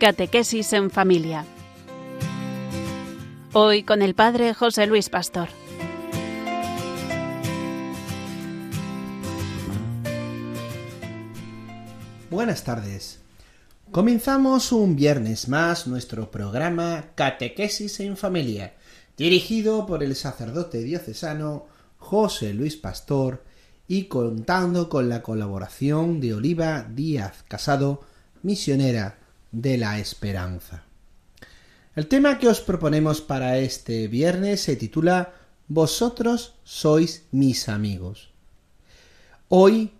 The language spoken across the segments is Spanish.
Catequesis en familia. Hoy con el Padre José Luis Pastor. Buenas tardes. Comenzamos un viernes más nuestro programa Catequesis en familia, dirigido por el sacerdote diocesano José Luis Pastor y contando con la colaboración de Oliva Díaz Casado, misionera de la esperanza. El tema que os proponemos para este viernes se titula Vosotros sois mis amigos. Hoy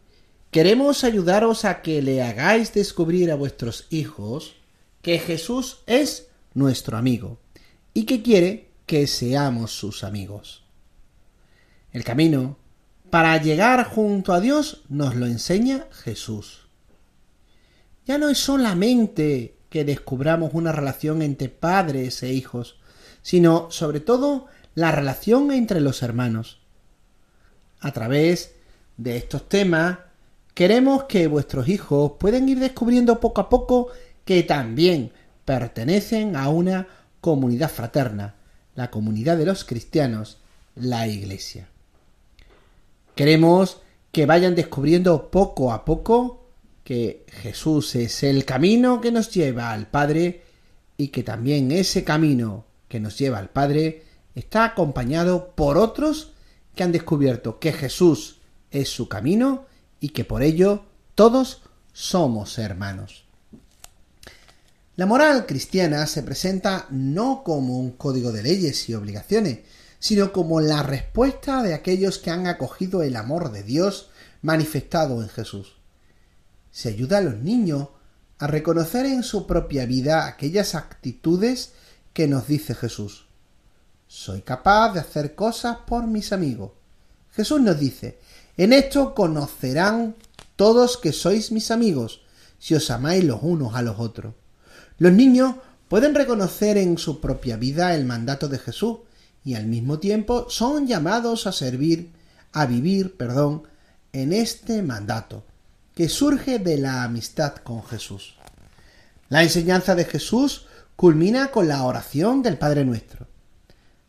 queremos ayudaros a que le hagáis descubrir a vuestros hijos que Jesús es nuestro amigo y que quiere que seamos sus amigos. El camino para llegar junto a Dios nos lo enseña Jesús ya no es solamente que descubramos una relación entre padres e hijos, sino sobre todo la relación entre los hermanos. A través de estos temas queremos que vuestros hijos puedan ir descubriendo poco a poco que también pertenecen a una comunidad fraterna, la comunidad de los cristianos, la Iglesia. Queremos que vayan descubriendo poco a poco que Jesús es el camino que nos lleva al Padre y que también ese camino que nos lleva al Padre está acompañado por otros que han descubierto que Jesús es su camino y que por ello todos somos hermanos. La moral cristiana se presenta no como un código de leyes y obligaciones, sino como la respuesta de aquellos que han acogido el amor de Dios manifestado en Jesús se ayuda a los niños a reconocer en su propia vida aquellas actitudes que nos dice Jesús. Soy capaz de hacer cosas por mis amigos. Jesús nos dice, en esto conocerán todos que sois mis amigos, si os amáis los unos a los otros. Los niños pueden reconocer en su propia vida el mandato de Jesús y al mismo tiempo son llamados a servir, a vivir, perdón, en este mandato, que surge de la amistad con Jesús. La enseñanza de Jesús culmina con la oración del Padre Nuestro.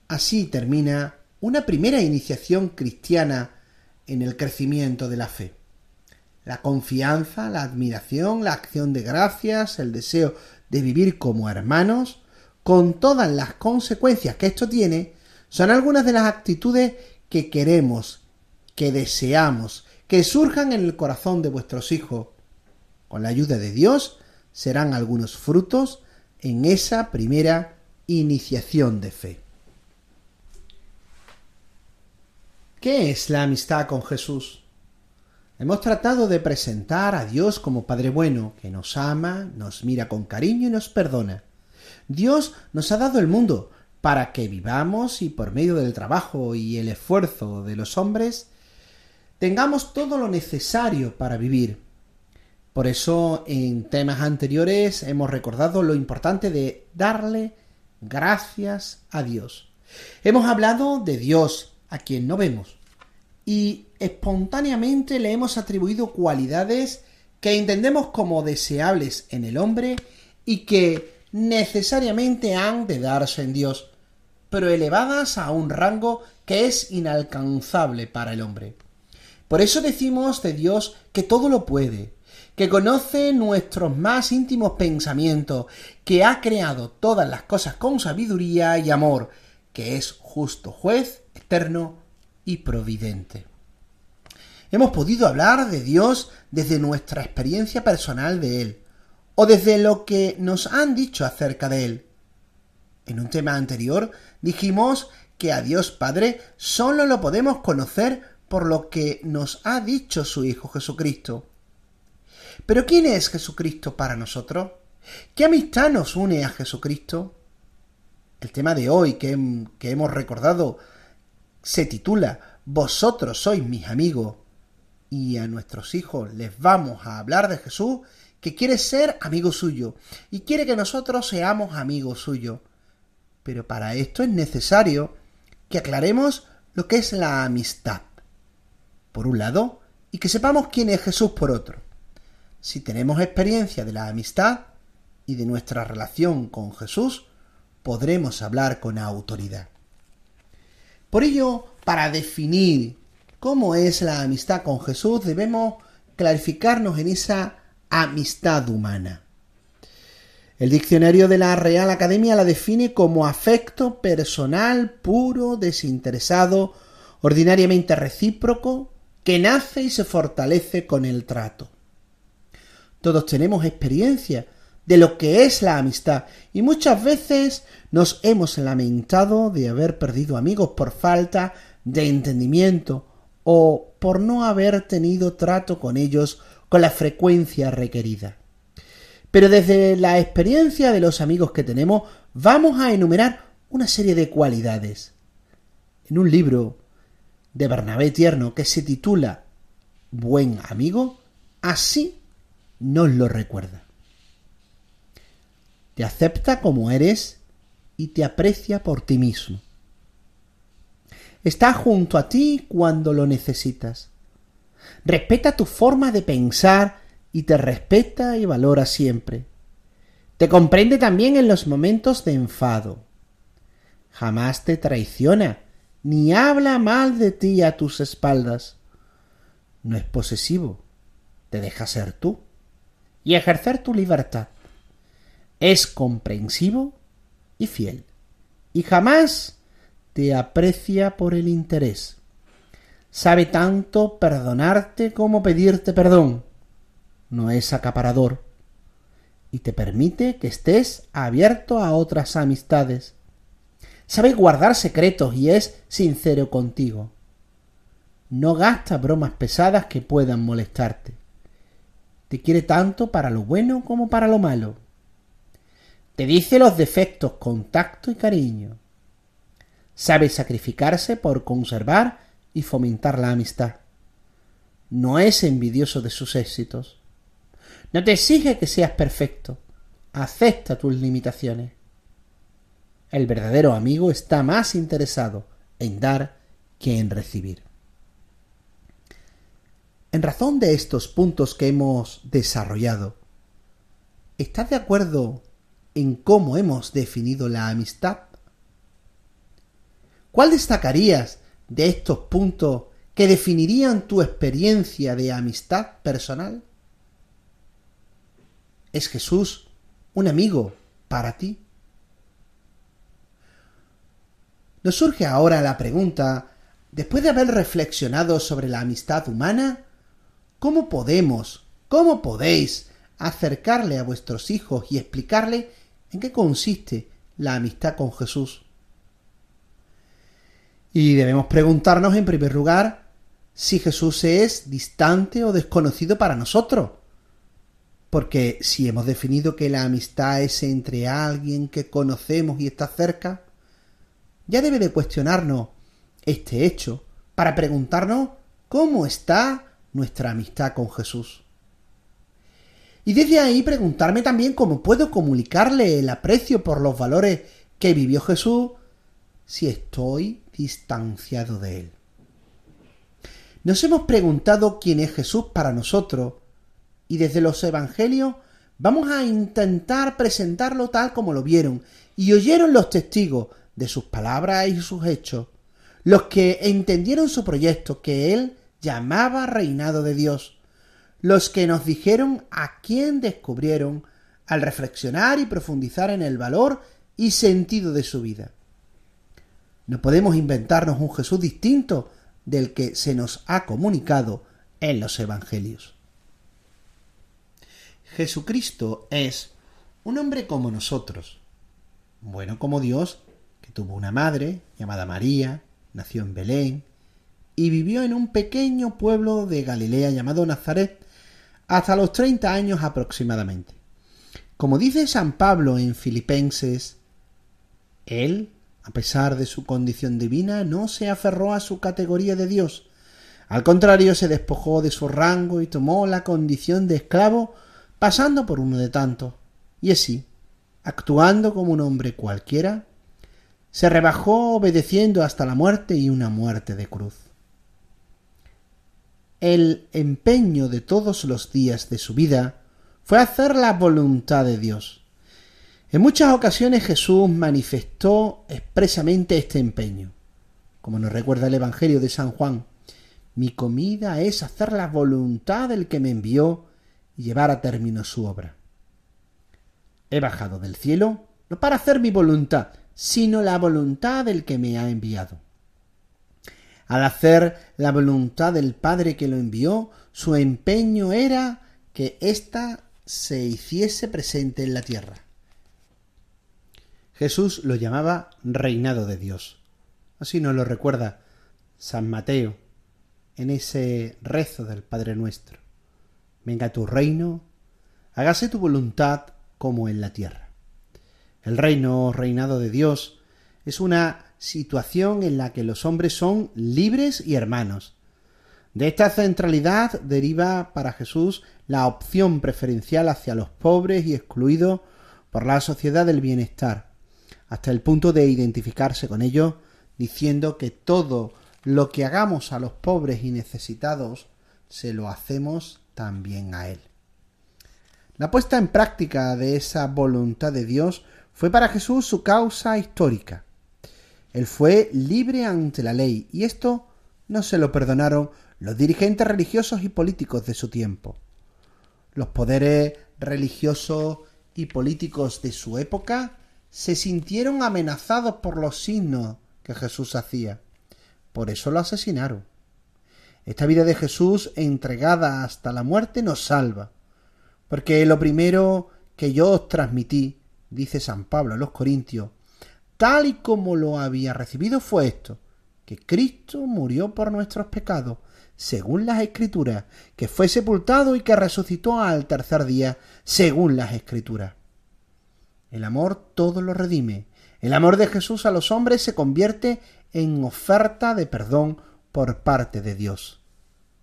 Así termina una primera iniciación cristiana en el crecimiento de la fe. La confianza, la admiración, la acción de gracias, el deseo de vivir como hermanos, con todas las consecuencias que esto tiene, son algunas de las actitudes que queremos, que deseamos, que surjan en el corazón de vuestros hijos. Con la ayuda de Dios serán algunos frutos en esa primera iniciación de fe. ¿Qué es la amistad con Jesús? Hemos tratado de presentar a Dios como Padre bueno, que nos ama, nos mira con cariño y nos perdona. Dios nos ha dado el mundo para que vivamos y por medio del trabajo y el esfuerzo de los hombres tengamos todo lo necesario para vivir. Por eso en temas anteriores hemos recordado lo importante de darle gracias a Dios. Hemos hablado de Dios, a quien no vemos, y espontáneamente le hemos atribuido cualidades que entendemos como deseables en el hombre y que necesariamente han de darse en Dios, pero elevadas a un rango que es inalcanzable para el hombre. Por eso decimos de Dios que todo lo puede, que conoce nuestros más íntimos pensamientos, que ha creado todas las cosas con sabiduría y amor, que es justo juez, eterno y providente. Hemos podido hablar de Dios desde nuestra experiencia personal de Él, o desde lo que nos han dicho acerca de Él. En un tema anterior dijimos que a Dios Padre solo lo podemos conocer por lo que nos ha dicho su Hijo Jesucristo. Pero ¿quién es Jesucristo para nosotros? ¿Qué amistad nos une a Jesucristo? El tema de hoy que, que hemos recordado se titula Vosotros sois mis amigos y a nuestros hijos les vamos a hablar de Jesús que quiere ser amigo suyo y quiere que nosotros seamos amigos suyos. Pero para esto es necesario que aclaremos lo que es la amistad por un lado, y que sepamos quién es Jesús por otro. Si tenemos experiencia de la amistad, y de nuestra relación con Jesús, podremos hablar con autoridad. Por ello, para definir cómo es la amistad con Jesús, debemos clarificarnos en esa amistad humana. El diccionario de la Real Academia la define como afecto personal, puro, desinteresado, ordinariamente recíproco, que nace y se fortalece con el trato. Todos tenemos experiencia de lo que es la amistad y muchas veces nos hemos lamentado de haber perdido amigos por falta de entendimiento o por no haber tenido trato con ellos con la frecuencia requerida. Pero desde la experiencia de los amigos que tenemos, vamos a enumerar una serie de cualidades. En un libro de Bernabé Tierno que se titula Buen amigo, así nos lo recuerda. Te acepta como eres y te aprecia por ti mismo. Está junto a ti cuando lo necesitas. Respeta tu forma de pensar y te respeta y valora siempre. Te comprende también en los momentos de enfado. Jamás te traiciona, ni habla mal de ti a tus espaldas. No es posesivo, te deja ser tú y ejercer tu libertad. Es comprensivo y fiel, y jamás te aprecia por el interés. Sabe tanto perdonarte como pedirte perdón no es acaparador y te permite que estés abierto a otras amistades. Sabe guardar secretos y es sincero contigo. No gasta bromas pesadas que puedan molestarte. Te quiere tanto para lo bueno como para lo malo. Te dice los defectos con tacto y cariño. Sabe sacrificarse por conservar y fomentar la amistad. No es envidioso de sus éxitos no te exige que seas perfecto. Acepta tus limitaciones. El verdadero amigo está más interesado en dar que en recibir. En razón de estos puntos que hemos desarrollado, ¿estás de acuerdo en cómo hemos definido la amistad? ¿Cuál destacarías de estos puntos que definirían tu experiencia de amistad personal? ¿Es Jesús un amigo para ti? Nos surge ahora la pregunta, después de haber reflexionado sobre la amistad humana, ¿cómo podemos, cómo podéis acercarle a vuestros hijos y explicarle en qué consiste la amistad con Jesús? Y debemos preguntarnos en primer lugar si Jesús es distante o desconocido para nosotros porque si hemos definido que la amistad es entre alguien que conocemos y está cerca, ya debe de cuestionarnos este hecho para preguntarnos cómo está nuestra amistad con Jesús. Y desde ahí preguntarme también cómo puedo comunicarle el aprecio por los valores que vivió Jesús si estoy distanciado de él. Nos hemos preguntado quién es Jesús para nosotros y desde los evangelios vamos a intentar presentarlo tal como lo vieron y oyeron los testigos de sus palabras y sus hechos, los que entendieron su proyecto que él llamaba reinado de Dios, los que nos dijeron a quién descubrieron al reflexionar y profundizar en el valor y sentido de su vida. No podemos inventarnos un Jesús distinto del que se nos ha comunicado en los Evangelios. Jesucristo es un hombre como nosotros, bueno como Dios, tuvo una madre llamada María, nació en Belén y vivió en un pequeño pueblo de Galilea llamado Nazaret hasta los treinta años aproximadamente. Como dice San Pablo en Filipenses, él, a pesar de su condición divina, no se aferró a su categoría de Dios. Al contrario, se despojó de su rango y tomó la condición de esclavo pasando por uno de tantos, y así, actuando como un hombre cualquiera, se rebajó obedeciendo hasta la muerte y una muerte de cruz. El empeño de todos los días de su vida fue hacer la voluntad de Dios, En muchas ocasiones Jesús manifestó expresamente este empeño, como nos recuerda el Evangelio de San Juan. Mi comida es hacer la voluntad del que me envió y llevar a término su obra. He bajado del cielo no para hacer mi voluntad, sino la voluntad del que me ha enviado. Al hacer la voluntad del Padre que lo envió, su empeño era que ésta se hiciese presente en la tierra. Jesús lo llamaba reinado de Dios. Así nos lo recuerda San Mateo en ese rezo del Padre nuestro. Venga tu reino, hágase tu voluntad como en la tierra. El reino o reinado de Dios es una situación en la que los hombres son libres y hermanos. De esta centralidad deriva para Jesús la opción preferencial hacia los pobres y excluidos por la sociedad del bienestar, hasta el punto de identificarse con ellos, diciendo que todo lo que hagamos a los pobres y necesitados, se lo hacemos también a Él. La puesta en práctica de esa voluntad de Dios fue para Jesús su causa histórica. Él fue libre ante la ley y esto no se lo perdonaron los dirigentes religiosos y políticos de su tiempo. Los poderes religiosos y políticos de su época se sintieron amenazados por los signos que Jesús hacía. Por eso lo asesinaron. Esta vida de Jesús entregada hasta la muerte nos salva, porque lo primero que yo os transmití, dice San Pablo a los Corintios, tal y como lo había recibido fue esto, que Cristo murió por nuestros pecados, según las Escrituras, que fue sepultado y que resucitó al tercer día, según las Escrituras. El amor todo lo redime. El amor de Jesús a los hombres se convierte en oferta de perdón por parte de Dios.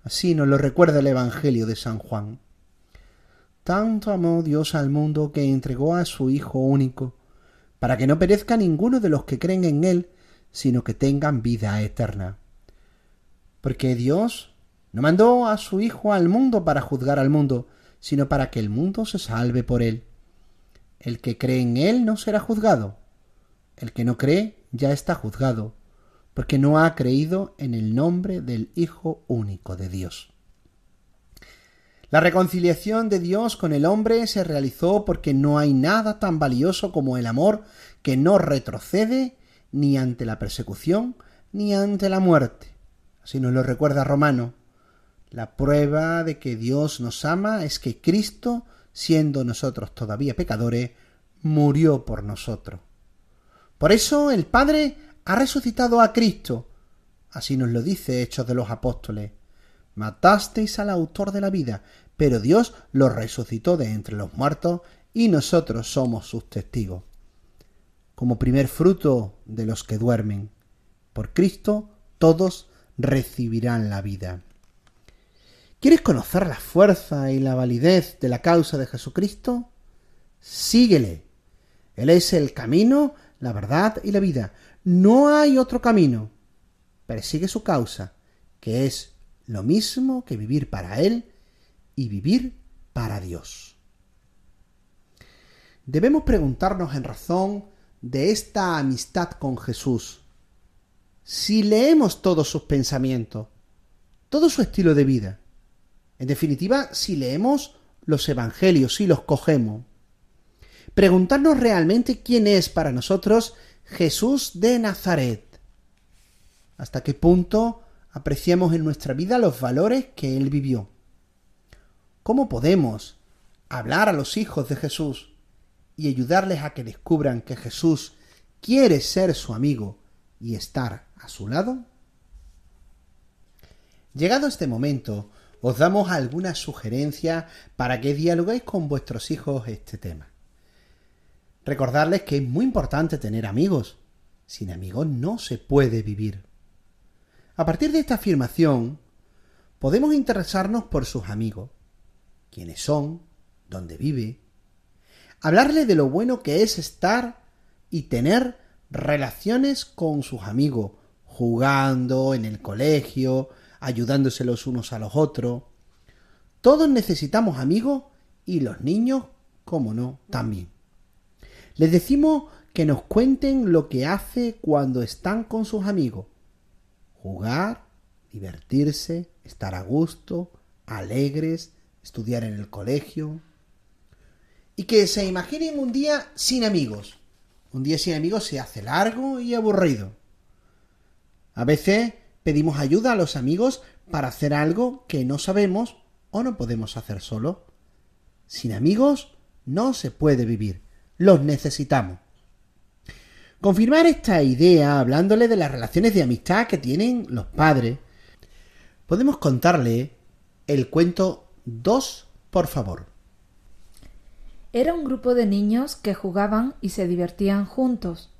Así nos lo recuerda el Evangelio de San Juan. Tanto amó Dios al mundo que entregó a su Hijo único, para que no perezca ninguno de los que creen en Él, sino que tengan vida eterna. Porque Dios no mandó a su Hijo al mundo para juzgar al mundo, sino para que el mundo se salve por Él. El que cree en Él no será juzgado. El que no cree ya está juzgado, porque no ha creído en el nombre del Hijo único de Dios. La reconciliación de Dios con el hombre se realizó porque no hay nada tan valioso como el amor que no retrocede ni ante la persecución ni ante la muerte. Así nos lo recuerda Romano. La prueba de que Dios nos ama es que Cristo siendo nosotros todavía pecadores, murió por nosotros. Por eso el Padre ha resucitado a Cristo. Así nos lo dice Hechos de los Apóstoles. Matasteis al autor de la vida, pero Dios lo resucitó de entre los muertos y nosotros somos sus testigos. Como primer fruto de los que duermen. Por Cristo todos recibirán la vida. ¿Quieres conocer la fuerza y la validez de la causa de Jesucristo? Síguele. Él es el camino, la verdad y la vida. No hay otro camino. Persigue su causa, que es lo mismo que vivir para Él y vivir para Dios. Debemos preguntarnos en razón de esta amistad con Jesús. Si leemos todos sus pensamientos, todo su estilo de vida, en definitiva, si leemos los Evangelios, y los cogemos, preguntarnos realmente quién es para nosotros Jesús de Nazaret. ¿Hasta qué punto apreciamos en nuestra vida los valores que Él vivió? ¿Cómo podemos hablar a los hijos de Jesús y ayudarles a que descubran que Jesús quiere ser su amigo y estar a su lado? Llegado este momento, os damos algunas sugerencias para que dialoguéis con vuestros hijos este tema. Recordarles que es muy importante tener amigos. Sin amigos no se puede vivir. A partir de esta afirmación, podemos interesarnos por sus amigos, quiénes son, dónde vive, hablarle de lo bueno que es estar y tener relaciones con sus amigos, jugando en el colegio, ayudándose los unos a los otros. Todos necesitamos amigos y los niños, como no, también. Les decimos que nos cuenten lo que hace cuando están con sus amigos. Jugar, divertirse, estar a gusto, alegres, estudiar en el colegio. Y que se imaginen un día sin amigos. Un día sin amigos se hace largo y aburrido. A veces pedimos ayuda a los amigos para hacer algo que no sabemos o no podemos hacer solo. Sin amigos no se puede vivir. Los necesitamos. Confirmar esta idea hablándole de las relaciones de amistad que tienen los padres, podemos contarle el cuento Dos, por favor. Era un grupo de niños que jugaban y se divertían juntos.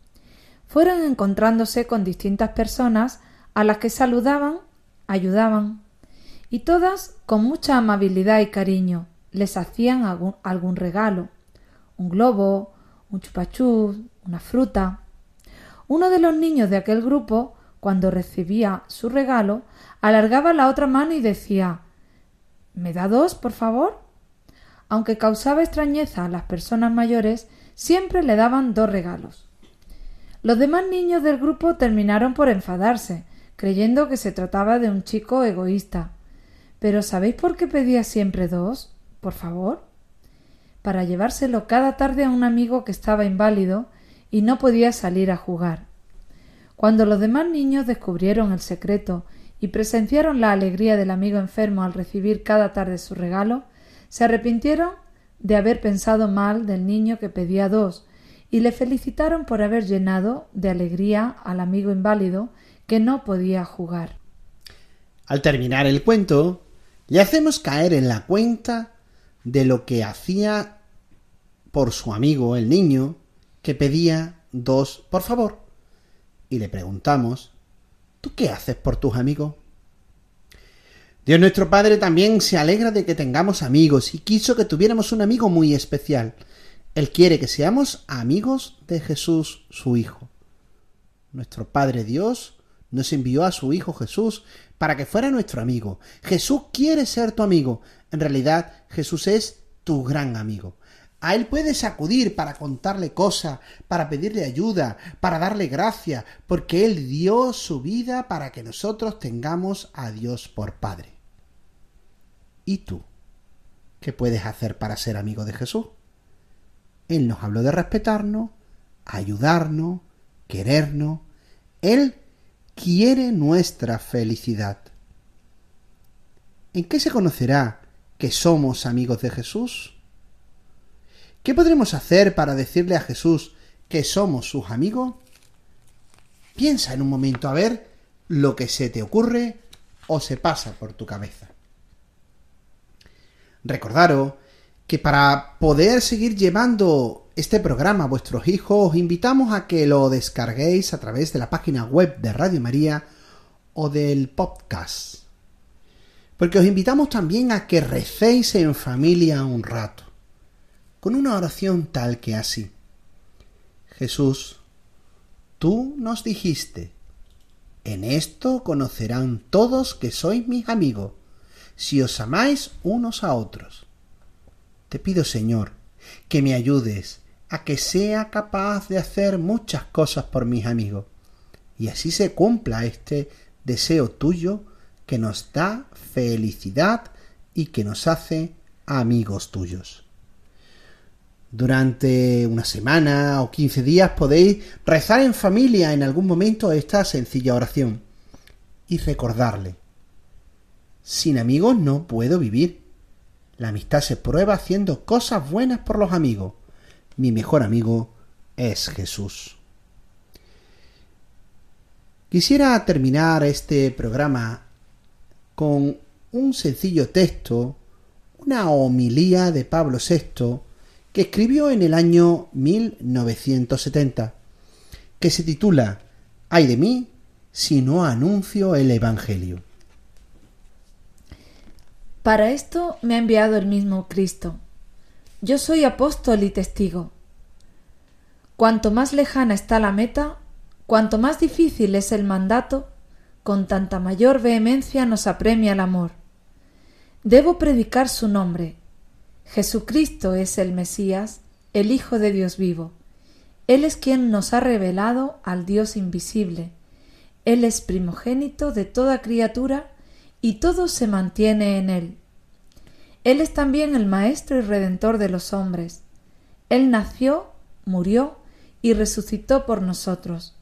Fueron encontrándose con distintas personas a las que saludaban, ayudaban, y todas con mucha amabilidad y cariño les hacían algún, algún regalo, un globo, un chupachú, una fruta. Uno de los niños de aquel grupo, cuando recibía su regalo, alargaba la otra mano y decía ¿Me da dos, por favor? Aunque causaba extrañeza a las personas mayores, siempre le daban dos regalos. Los demás niños del grupo terminaron por enfadarse, creyendo que se trataba de un chico egoísta. Pero ¿sabéis por qué pedía siempre dos? Por favor. Para llevárselo cada tarde a un amigo que estaba inválido y no podía salir a jugar. Cuando los demás niños descubrieron el secreto y presenciaron la alegría del amigo enfermo al recibir cada tarde su regalo, se arrepintieron de haber pensado mal del niño que pedía dos y le felicitaron por haber llenado de alegría al amigo inválido que no podía jugar. Al terminar el cuento, le hacemos caer en la cuenta de lo que hacía por su amigo el niño que pedía dos por favor. Y le preguntamos ¿Tú qué haces por tus amigos? Dios nuestro Padre también se alegra de que tengamos amigos y quiso que tuviéramos un amigo muy especial. Él quiere que seamos amigos de Jesús, su Hijo. Nuestro Padre Dios nos envió a su Hijo Jesús para que fuera nuestro amigo. Jesús quiere ser tu amigo. En realidad, Jesús es tu gran amigo. A Él puedes acudir para contarle cosas, para pedirle ayuda, para darle gracia, porque Él dio su vida para que nosotros tengamos a Dios por Padre. ¿Y tú? ¿Qué puedes hacer para ser amigo de Jesús? Él nos habló de respetarnos, ayudarnos, querernos. Él quiere nuestra felicidad. ¿En qué se conocerá que somos amigos de Jesús? ¿Qué podremos hacer para decirle a Jesús que somos sus amigos? Piensa en un momento a ver lo que se te ocurre o se pasa por tu cabeza. Recordaros que para poder seguir llevando este programa a vuestros hijos os invitamos a que lo descarguéis a través de la página web de Radio María o del podcast. Porque os invitamos también a que recéis en familia un rato con una oración tal que así. Jesús, tú nos dijiste, en esto conocerán todos que sois mis amigos, si os amáis unos a otros. Te pido, Señor, que me ayudes a que sea capaz de hacer muchas cosas por mis amigos, y así se cumpla este deseo tuyo que nos da felicidad y que nos hace amigos tuyos. Durante una semana o quince días podéis rezar en familia en algún momento esta sencilla oración y recordarle. Sin amigos no puedo vivir. La amistad se prueba haciendo cosas buenas por los amigos. Mi mejor amigo es Jesús. Quisiera terminar este programa con un sencillo texto, una homilía de Pablo VI, escribió en el año 1970, que se titula Ay de mí si no anuncio el Evangelio. Para esto me ha enviado el mismo Cristo. Yo soy apóstol y testigo. Cuanto más lejana está la meta, cuanto más difícil es el mandato, con tanta mayor vehemencia nos apremia el amor. Debo predicar su nombre, Jesucristo es el Mesías, el Hijo de Dios vivo, Él es quien nos ha revelado al Dios invisible. Él es primogénito de toda criatura y todo se mantiene en Él. Él es también el Maestro y Redentor de los hombres. Él nació, murió y resucitó por nosotros.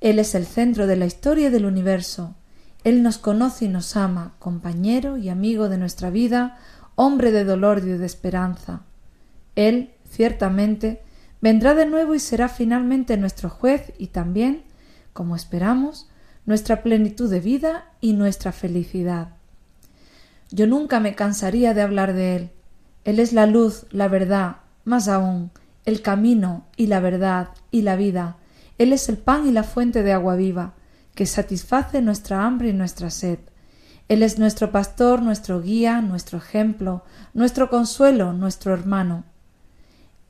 Él es el centro de la historia del universo. Él nos conoce y nos ama, compañero y amigo de nuestra vida, hombre de dolor y de esperanza. Él, ciertamente, vendrá de nuevo y será finalmente nuestro juez y también, como esperamos, nuestra plenitud de vida y nuestra felicidad. Yo nunca me cansaría de hablar de Él. Él es la luz, la verdad, más aún, el camino y la verdad y la vida. Él es el pan y la fuente de agua viva, que satisface nuestra hambre y nuestra sed. Él es nuestro pastor, nuestro guía, nuestro ejemplo, nuestro consuelo, nuestro hermano.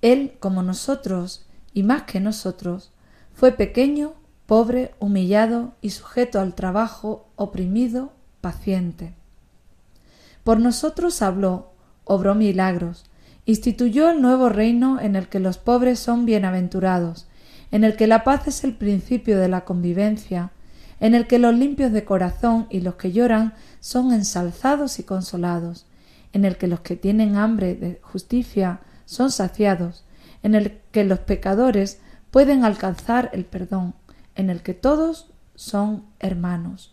Él, como nosotros, y más que nosotros, fue pequeño, pobre, humillado y sujeto al trabajo, oprimido, paciente. Por nosotros habló, obró milagros, instituyó el nuevo reino en el que los pobres son bienaventurados, en el que la paz es el principio de la convivencia, en el que los limpios de corazón y los que lloran son ensalzados y consolados, en el que los que tienen hambre de justicia son saciados, en el que los pecadores pueden alcanzar el perdón, en el que todos son hermanos.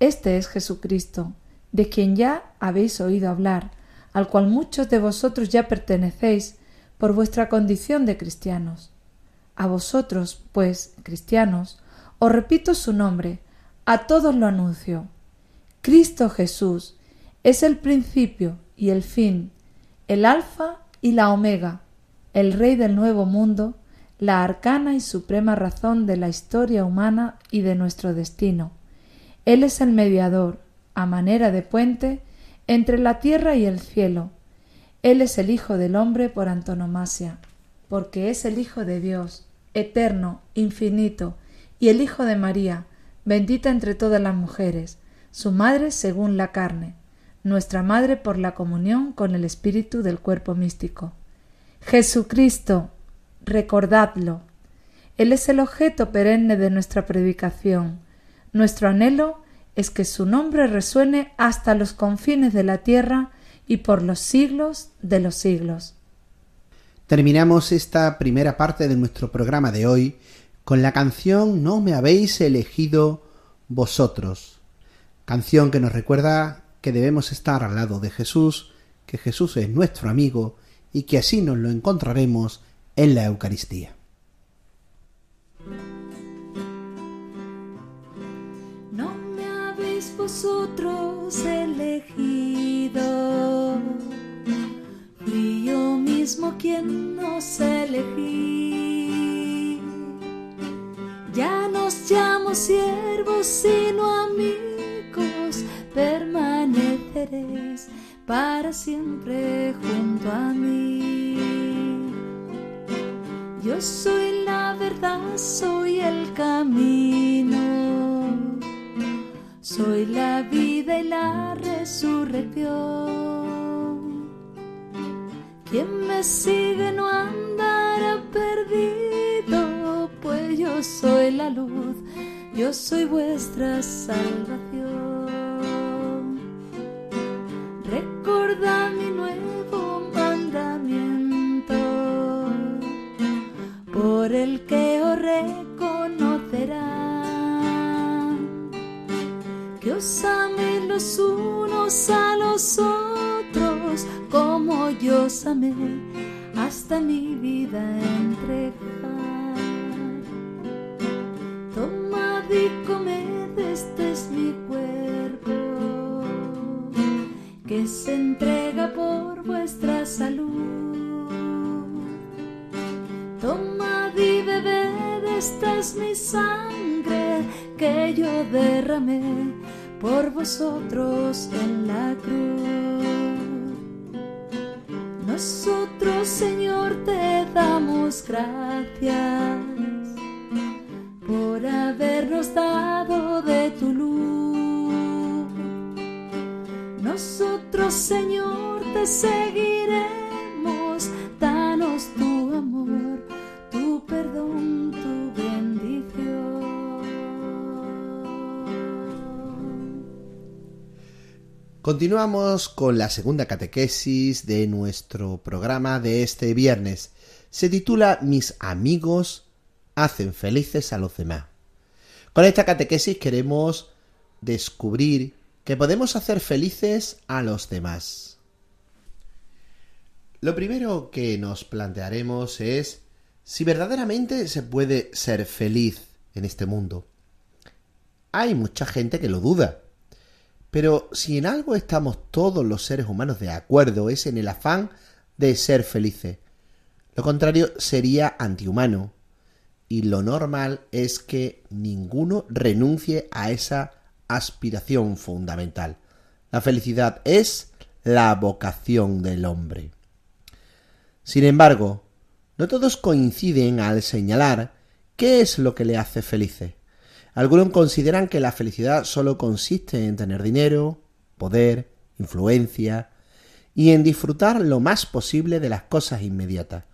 Este es Jesucristo, de quien ya habéis oído hablar, al cual muchos de vosotros ya pertenecéis por vuestra condición de cristianos. A vosotros, pues, cristianos, os repito su nombre, a todos lo anuncio. Cristo Jesús es el principio y el fin, el alfa y la omega, el Rey del nuevo mundo, la arcana y suprema razón de la historia humana y de nuestro destino. Él es el mediador, a manera de puente, entre la tierra y el cielo. Él es el Hijo del hombre por antonomasia, porque es el Hijo de Dios, eterno, infinito, y el Hijo de María, bendita entre todas las mujeres, su madre según la carne, nuestra madre por la comunión con el espíritu del cuerpo místico. Jesucristo, recordadlo. Él es el objeto perenne de nuestra predicación. Nuestro anhelo es que su nombre resuene hasta los confines de la tierra y por los siglos de los siglos. Terminamos esta primera parte de nuestro programa de hoy con la canción No me habéis elegido vosotros, canción que nos recuerda que debemos estar al lado de Jesús, que Jesús es nuestro amigo y que así nos lo encontraremos en la Eucaristía. No me habéis vosotros elegido, fui yo mismo quien nos elegí. Ya nos llamo siervos, sino amigos, permaneceréis para siempre junto a mí. Yo soy la verdad, soy el camino, soy la vida y la resurrección. Quien me sigue no andará perdido, pues yo soy la luz, yo soy vuestra salvación. Recuerda mi nuevo mandamiento, por el que os reconocerán, que os améis los unos a los otros, como yo os amé hasta mi vida entregar. Comed, este es mi cuerpo que se entrega por vuestra salud. Tomad y bebed, esta es mi sangre que yo derramé por vosotros en la cruz. Nosotros, Señor, te damos gracias nos dado de tu luz. Nosotros, Señor, te seguiremos, danos tu amor, tu perdón, tu bendición. Continuamos con la segunda catequesis de nuestro programa de este viernes. Se titula Mis amigos hacen felices a los demás. Con esta catequesis queremos descubrir que podemos hacer felices a los demás. Lo primero que nos plantearemos es si verdaderamente se puede ser feliz en este mundo. Hay mucha gente que lo duda. Pero si en algo estamos todos los seres humanos de acuerdo es en el afán de ser felices. Lo contrario sería antihumano. Y lo normal es que ninguno renuncie a esa aspiración fundamental. La felicidad es la vocación del hombre. Sin embargo, no todos coinciden al señalar qué es lo que le hace felices. Algunos consideran que la felicidad solo consiste en tener dinero, poder, influencia y en disfrutar lo más posible de las cosas inmediatas.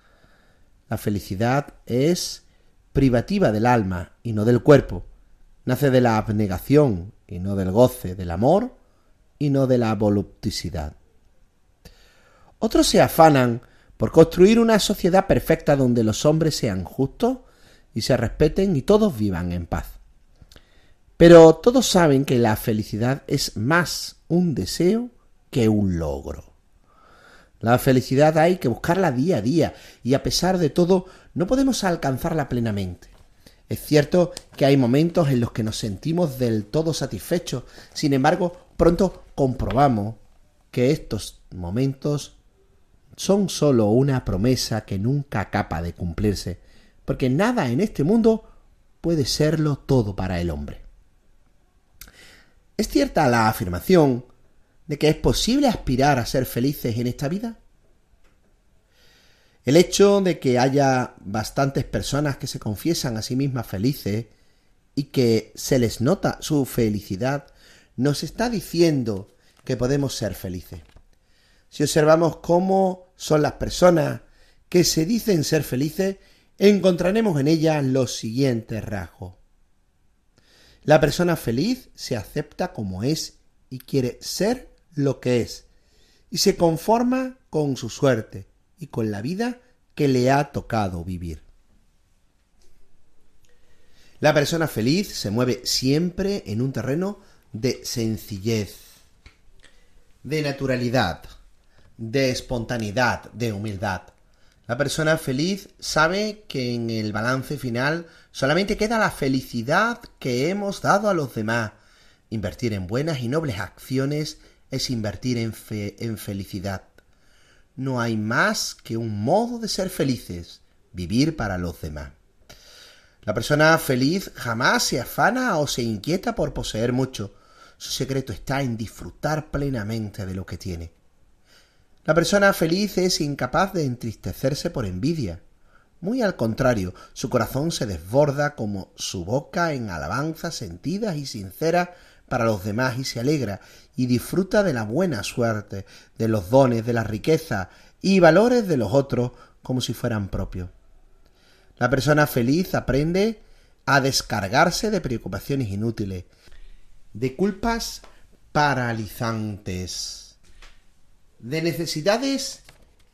La felicidad es privativa del alma y no del cuerpo. Nace de la abnegación y no del goce, del amor y no de la voluptuosidad. Otros se afanan por construir una sociedad perfecta donde los hombres sean justos y se respeten y todos vivan en paz. Pero todos saben que la felicidad es más un deseo que un logro. La felicidad hay que buscarla día a día y a pesar de todo no podemos alcanzarla plenamente. Es cierto que hay momentos en los que nos sentimos del todo satisfechos, sin embargo pronto comprobamos que estos momentos son sólo una promesa que nunca acaba de cumplirse, porque nada en este mundo puede serlo todo para el hombre. ¿Es cierta la afirmación de que es posible aspirar a ser felices en esta vida? El hecho de que haya bastantes personas que se confiesan a sí mismas felices y que se les nota su felicidad nos está diciendo que podemos ser felices. Si observamos cómo son las personas que se dicen ser felices, encontraremos en ellas los siguientes rasgos. La persona feliz se acepta como es y quiere ser lo que es, y se conforma con su suerte y con la vida que le ha tocado vivir. La persona feliz se mueve siempre en un terreno de sencillez, de naturalidad, de espontaneidad, de humildad. La persona feliz sabe que en el balance final solamente queda la felicidad que hemos dado a los demás. Invertir en buenas y nobles acciones es invertir en, fe, en felicidad. No hay más que un modo de ser felices, vivir para los demás. La persona feliz jamás se afana o se inquieta por poseer mucho. Su secreto está en disfrutar plenamente de lo que tiene. La persona feliz es incapaz de entristecerse por envidia. Muy al contrario, su corazón se desborda como su boca en alabanzas sentidas y sinceras para los demás y se alegra y disfruta de la buena suerte, de los dones, de la riqueza y valores de los otros como si fueran propios. La persona feliz aprende a descargarse de preocupaciones inútiles, de culpas paralizantes de necesidades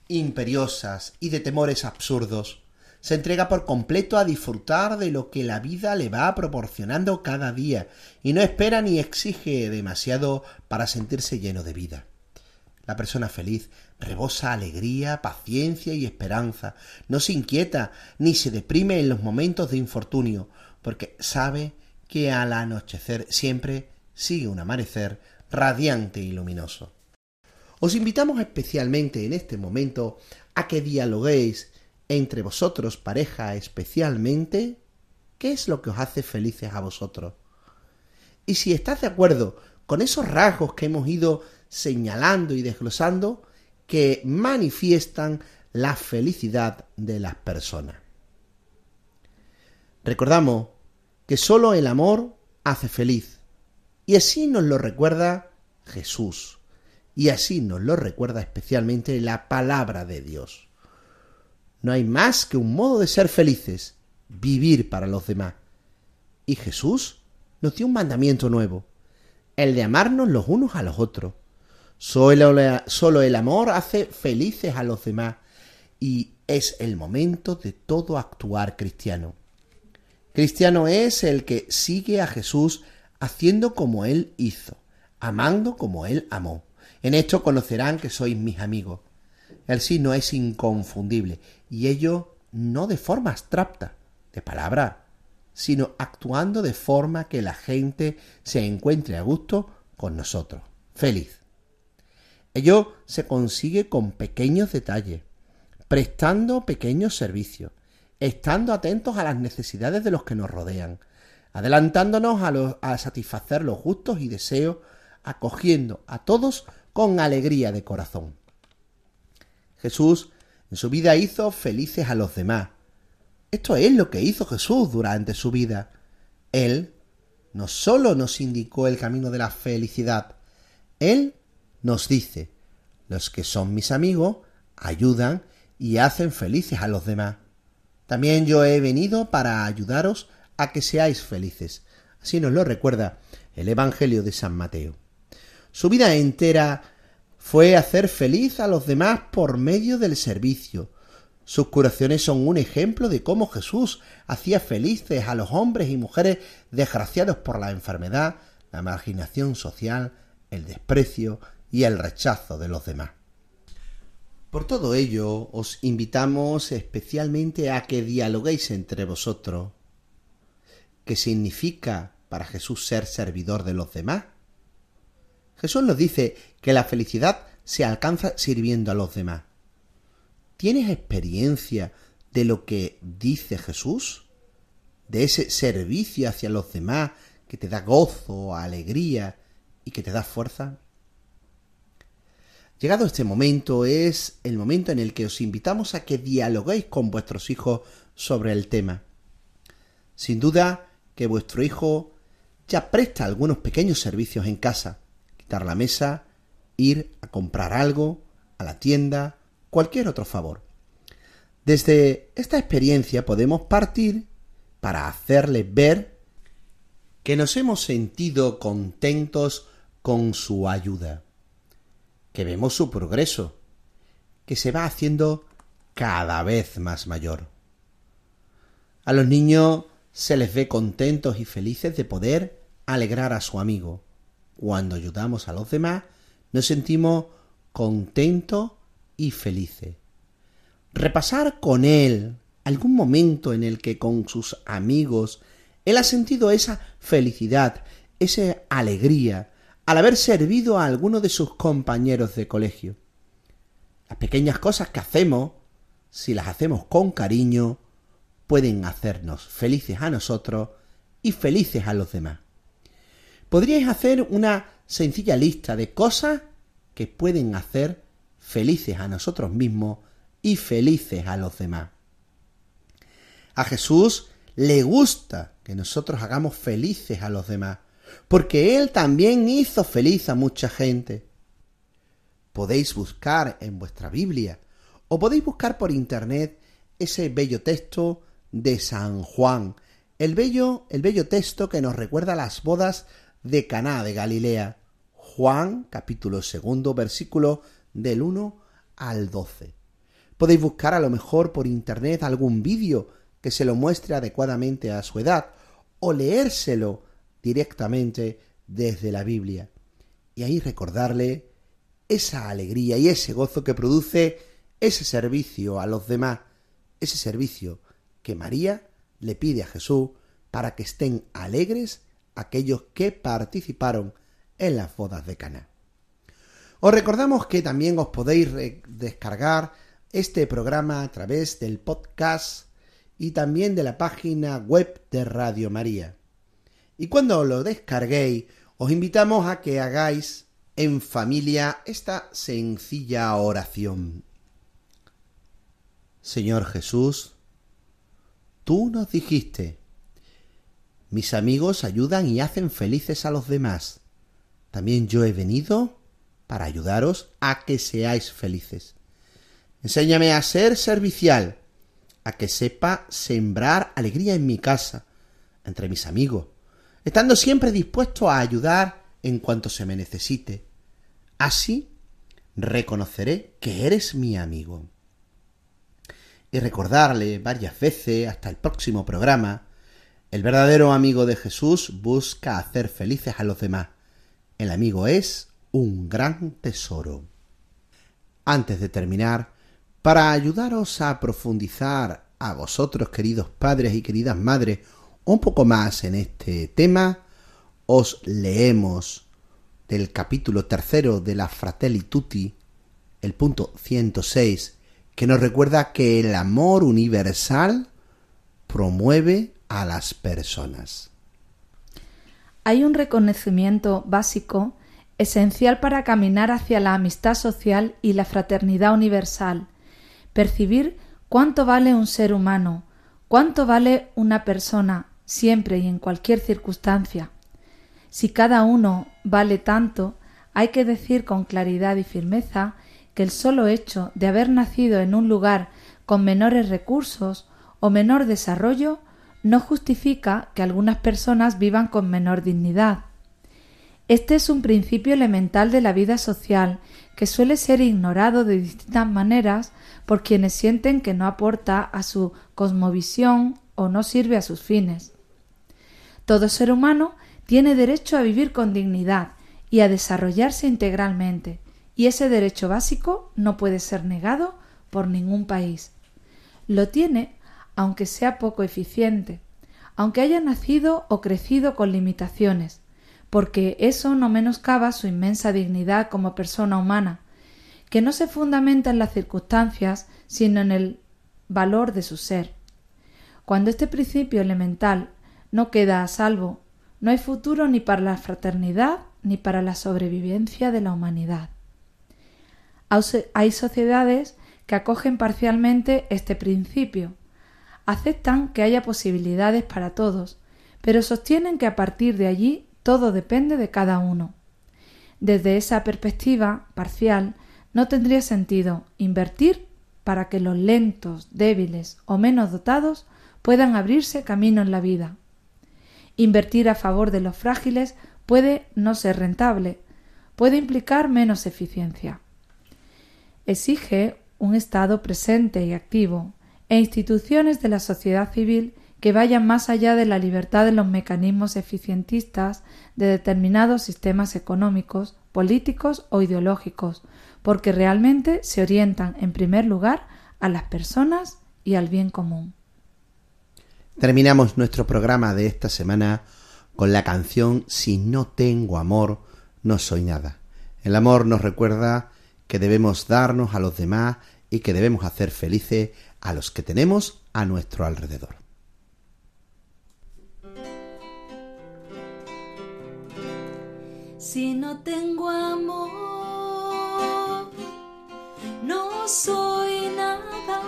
imperiosas y de temores absurdos. Se entrega por completo a disfrutar de lo que la vida le va proporcionando cada día y no espera ni exige demasiado para sentirse lleno de vida. La persona feliz rebosa alegría, paciencia y esperanza. No se inquieta ni se deprime en los momentos de infortunio, porque sabe que al anochecer siempre sigue un amanecer radiante y luminoso. Os invitamos especialmente en este momento a que dialoguéis entre vosotros, pareja especialmente, qué es lo que os hace felices a vosotros. Y si estás de acuerdo con esos rasgos que hemos ido señalando y desglosando, que manifiestan la felicidad de las personas. Recordamos que sólo el amor hace feliz, y así nos lo recuerda Jesús. Y así nos lo recuerda especialmente la palabra de Dios. No hay más que un modo de ser felices, vivir para los demás. Y Jesús nos dio un mandamiento nuevo, el de amarnos los unos a los otros. Solo el amor hace felices a los demás y es el momento de todo actuar cristiano. Cristiano es el que sigue a Jesús haciendo como Él hizo, amando como Él amó. En esto conocerán que sois mis amigos. El signo es inconfundible y ello no de forma abstracta, de palabra, sino actuando de forma que la gente se encuentre a gusto con nosotros, feliz. Ello se consigue con pequeños detalles, prestando pequeños servicios, estando atentos a las necesidades de los que nos rodean, adelantándonos a, a satisfacer los gustos y deseos, acogiendo a todos con alegría de corazón. Jesús en su vida hizo felices a los demás. Esto es lo que hizo Jesús durante su vida. Él no sólo nos indicó el camino de la felicidad, Él nos dice, los que son mis amigos ayudan y hacen felices a los demás. También yo he venido para ayudaros a que seáis felices. Así nos lo recuerda el Evangelio de San Mateo. Su vida entera fue hacer feliz a los demás por medio del servicio. Sus curaciones son un ejemplo de cómo Jesús hacía felices a los hombres y mujeres desgraciados por la enfermedad, la marginación social, el desprecio y el rechazo de los demás. Por todo ello, os invitamos especialmente a que dialoguéis entre vosotros. ¿Qué significa para Jesús ser servidor de los demás? Jesús nos dice que la felicidad se alcanza sirviendo a los demás. ¿Tienes experiencia de lo que dice Jesús? ¿De ese servicio hacia los demás que te da gozo, alegría y que te da fuerza? Llegado este momento es el momento en el que os invitamos a que dialoguéis con vuestros hijos sobre el tema. Sin duda que vuestro hijo ya presta algunos pequeños servicios en casa, la mesa, ir a comprar algo, a la tienda, cualquier otro favor. Desde esta experiencia podemos partir para hacerle ver que nos hemos sentido contentos con su ayuda que vemos su progreso, que se va haciendo cada vez más mayor. A los niños se les ve contentos y felices de poder alegrar a su amigo. Cuando ayudamos a los demás, nos sentimos contentos y felices. Repasar con él algún momento en el que con sus amigos él ha sentido esa felicidad, esa alegría, al haber servido a alguno de sus compañeros de colegio. Las pequeñas cosas que hacemos, si las hacemos con cariño, pueden hacernos felices a nosotros y felices a los demás. Podríais hacer una sencilla lista de cosas que pueden hacer felices a nosotros mismos y felices a los demás. A Jesús le gusta que nosotros hagamos felices a los demás porque Él también hizo feliz a mucha gente. Podéis buscar en vuestra Biblia o podéis buscar por internet ese bello texto de San Juan, el bello, el bello texto que nos recuerda las bodas de Caná de Galilea. Juan, capítulo segundo, versículo del 1 al 12. Podéis buscar a lo mejor por internet algún vídeo que se lo muestre adecuadamente a su edad o leérselo directamente desde la Biblia. Y ahí recordarle esa alegría y ese gozo que produce ese servicio a los demás, ese servicio que María le pide a Jesús para que estén alegres aquellos que participaron en las bodas de Cana. Os recordamos que también os podéis descargar este programa a través del podcast y también de la página web de Radio María. Y cuando lo descarguéis, os invitamos a que hagáis en familia esta sencilla oración. Señor Jesús, tú nos dijiste, mis amigos ayudan y hacen felices a los demás. También yo he venido para ayudaros a que seáis felices. Enséñame a ser servicial, a que sepa sembrar alegría en mi casa, entre mis amigos, estando siempre dispuesto a ayudar en cuanto se me necesite. Así reconoceré que eres mi amigo. Y recordarle varias veces hasta el próximo programa, el verdadero amigo de Jesús busca hacer felices a los demás. El amigo es un gran tesoro. Antes de terminar, para ayudaros a profundizar a vosotros, queridos padres y queridas madres, un poco más en este tema, os leemos del capítulo tercero de la Fratelli Tutti, el punto 106, que nos recuerda que el amor universal promueve a las personas. Hay un reconocimiento básico esencial para caminar hacia la amistad social y la fraternidad universal, percibir cuánto vale un ser humano, cuánto vale una persona, siempre y en cualquier circunstancia. Si cada uno vale tanto, hay que decir con claridad y firmeza que el solo hecho de haber nacido en un lugar con menores recursos o menor desarrollo no justifica que algunas personas vivan con menor dignidad. Este es un principio elemental de la vida social que suele ser ignorado de distintas maneras por quienes sienten que no aporta a su cosmovisión o no sirve a sus fines. Todo ser humano tiene derecho a vivir con dignidad y a desarrollarse integralmente, y ese derecho básico no puede ser negado por ningún país. Lo tiene aunque sea poco eficiente, aunque haya nacido o crecido con limitaciones, porque eso no menoscaba su inmensa dignidad como persona humana, que no se fundamenta en las circunstancias, sino en el valor de su ser. Cuando este principio elemental no queda a salvo, no hay futuro ni para la fraternidad ni para la sobrevivencia de la humanidad. Hay sociedades que acogen parcialmente este principio, aceptan que haya posibilidades para todos, pero sostienen que a partir de allí todo depende de cada uno. Desde esa perspectiva parcial, no tendría sentido invertir para que los lentos, débiles o menos dotados puedan abrirse camino en la vida. Invertir a favor de los frágiles puede no ser rentable, puede implicar menos eficiencia. Exige un Estado presente y activo e instituciones de la sociedad civil que vayan más allá de la libertad de los mecanismos eficientistas de determinados sistemas económicos, políticos o ideológicos, porque realmente se orientan en primer lugar a las personas y al bien común. Terminamos nuestro programa de esta semana con la canción Si no tengo amor, no soy nada. El amor nos recuerda que debemos darnos a los demás y que debemos hacer felices a los que tenemos a nuestro alrededor. Si no tengo amor, no soy nada,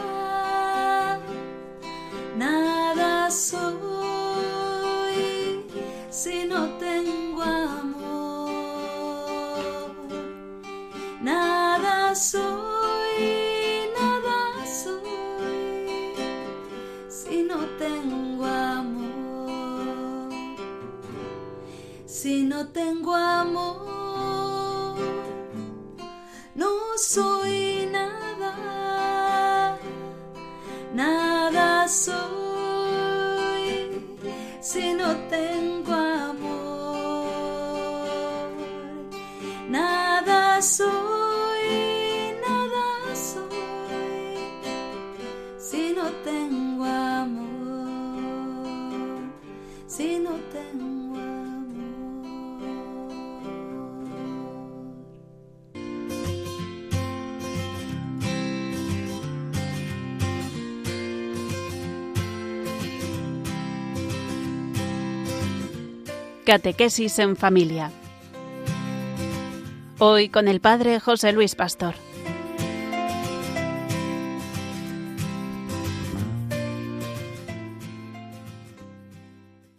nada soy. No soy Catequesis en familia. Hoy con el Padre José Luis Pastor.